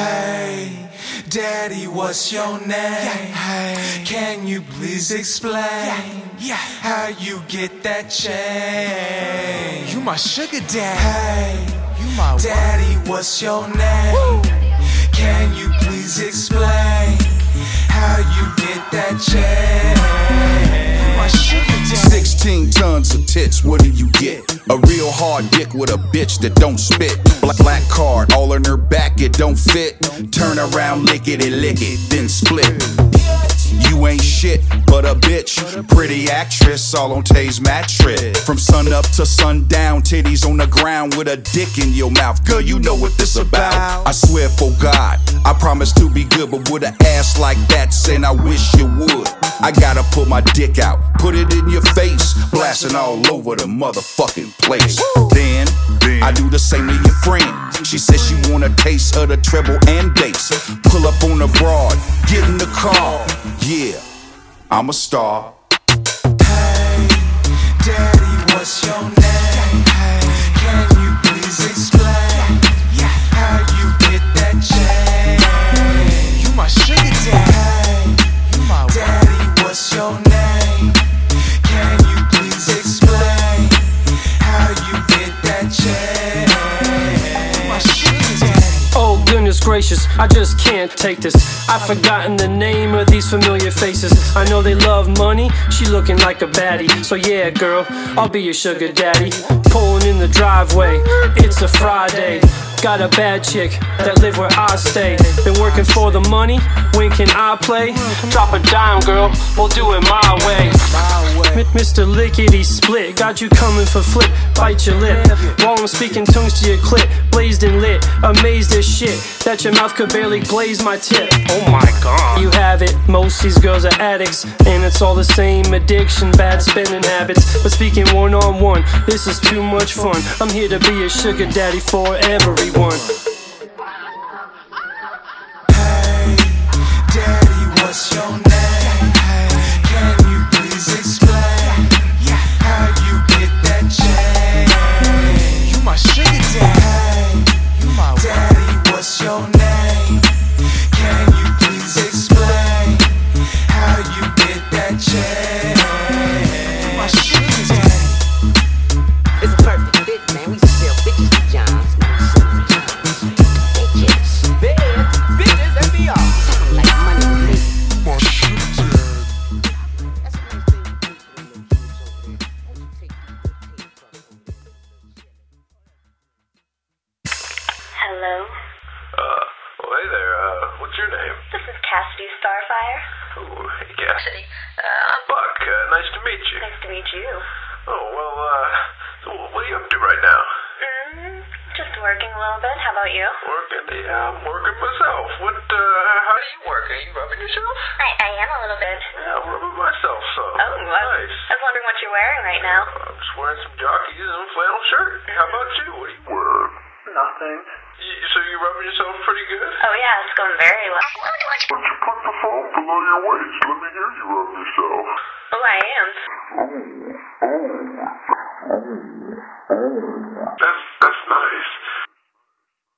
Hey, Daddy, what's your name? Hey, can you please explain? Yeah, how you get that change? You my sugar daddy. Hey, You my Daddy, what's your name? Can you please explain how you get that change? Tits, what do you get? A real hard dick with a bitch that don't spit. Black, black card, all in her back, it don't fit. Turn around, lick it and lick it, then split. You ain't shit, but a bitch. Pretty actress, all on Tay's mattress. From sun up to sundown, titties on the ground with a dick in your mouth. Girl, you know what this about. I swear for God, I promise to be good, but with an ass like that, saying I wish you would. I gotta pull my dick out, put it in your face, blasting all over the motherfucking place. Then, I do the same to your friend. She says she want a taste of the treble and bass. Pull up on the broad, get in the car. Yeah, I'm a star. Hey, Daddy, what's your name? Gracious, I just can't take this. I've forgotten the name of these familiar faces. I know they love money, she looking like a baddie. So yeah, girl, I'll be your sugar daddy. Pulling in the driveway, it's a Friday. Got a bad chick that live where I stay. Been working for the money, when can I play? Drop a dime, girl, we'll do it my way. M- Mr. Lickety Split, got you coming for flip, bite your lip. While I'm speaking tongues to your clit, blazed and lit, amazed as shit that your mouth could barely glaze my tip. Oh my god. You have it, most these girls are addicts, and it's all the same addiction, bad spending habits. But speaking one on one, this is too much fun. I'm here to be a sugar daddy for everyone. Hey, Daddy, what's your name? Hello, Uh, well, hey there. Uh, what's your name? this is Cassidy Starfire. Ooh, hey, Cassidy. Uh, I'm Buck. Uh, nice to meet you. Nice to meet you. Oh, well, uh, so what are you up to right now? Mm, just working a little bit. How about you? Working? Yeah, I'm working myself. What, uh, how do you work? Are you rubbing yourself? I, I am a little bit. Yeah, I'm rubbing myself some. Oh, I, nice. I was wondering what you're wearing right now. I'm just wearing some jockeys and a flannel shirt. How about you? What do you wear? Nothing. You, so you rubbing yourself pretty good? Oh yeah, it's going very well. Why don't you put the phone below your waist? Let me hear you rub yourself. Oh, I am. That's that's nice.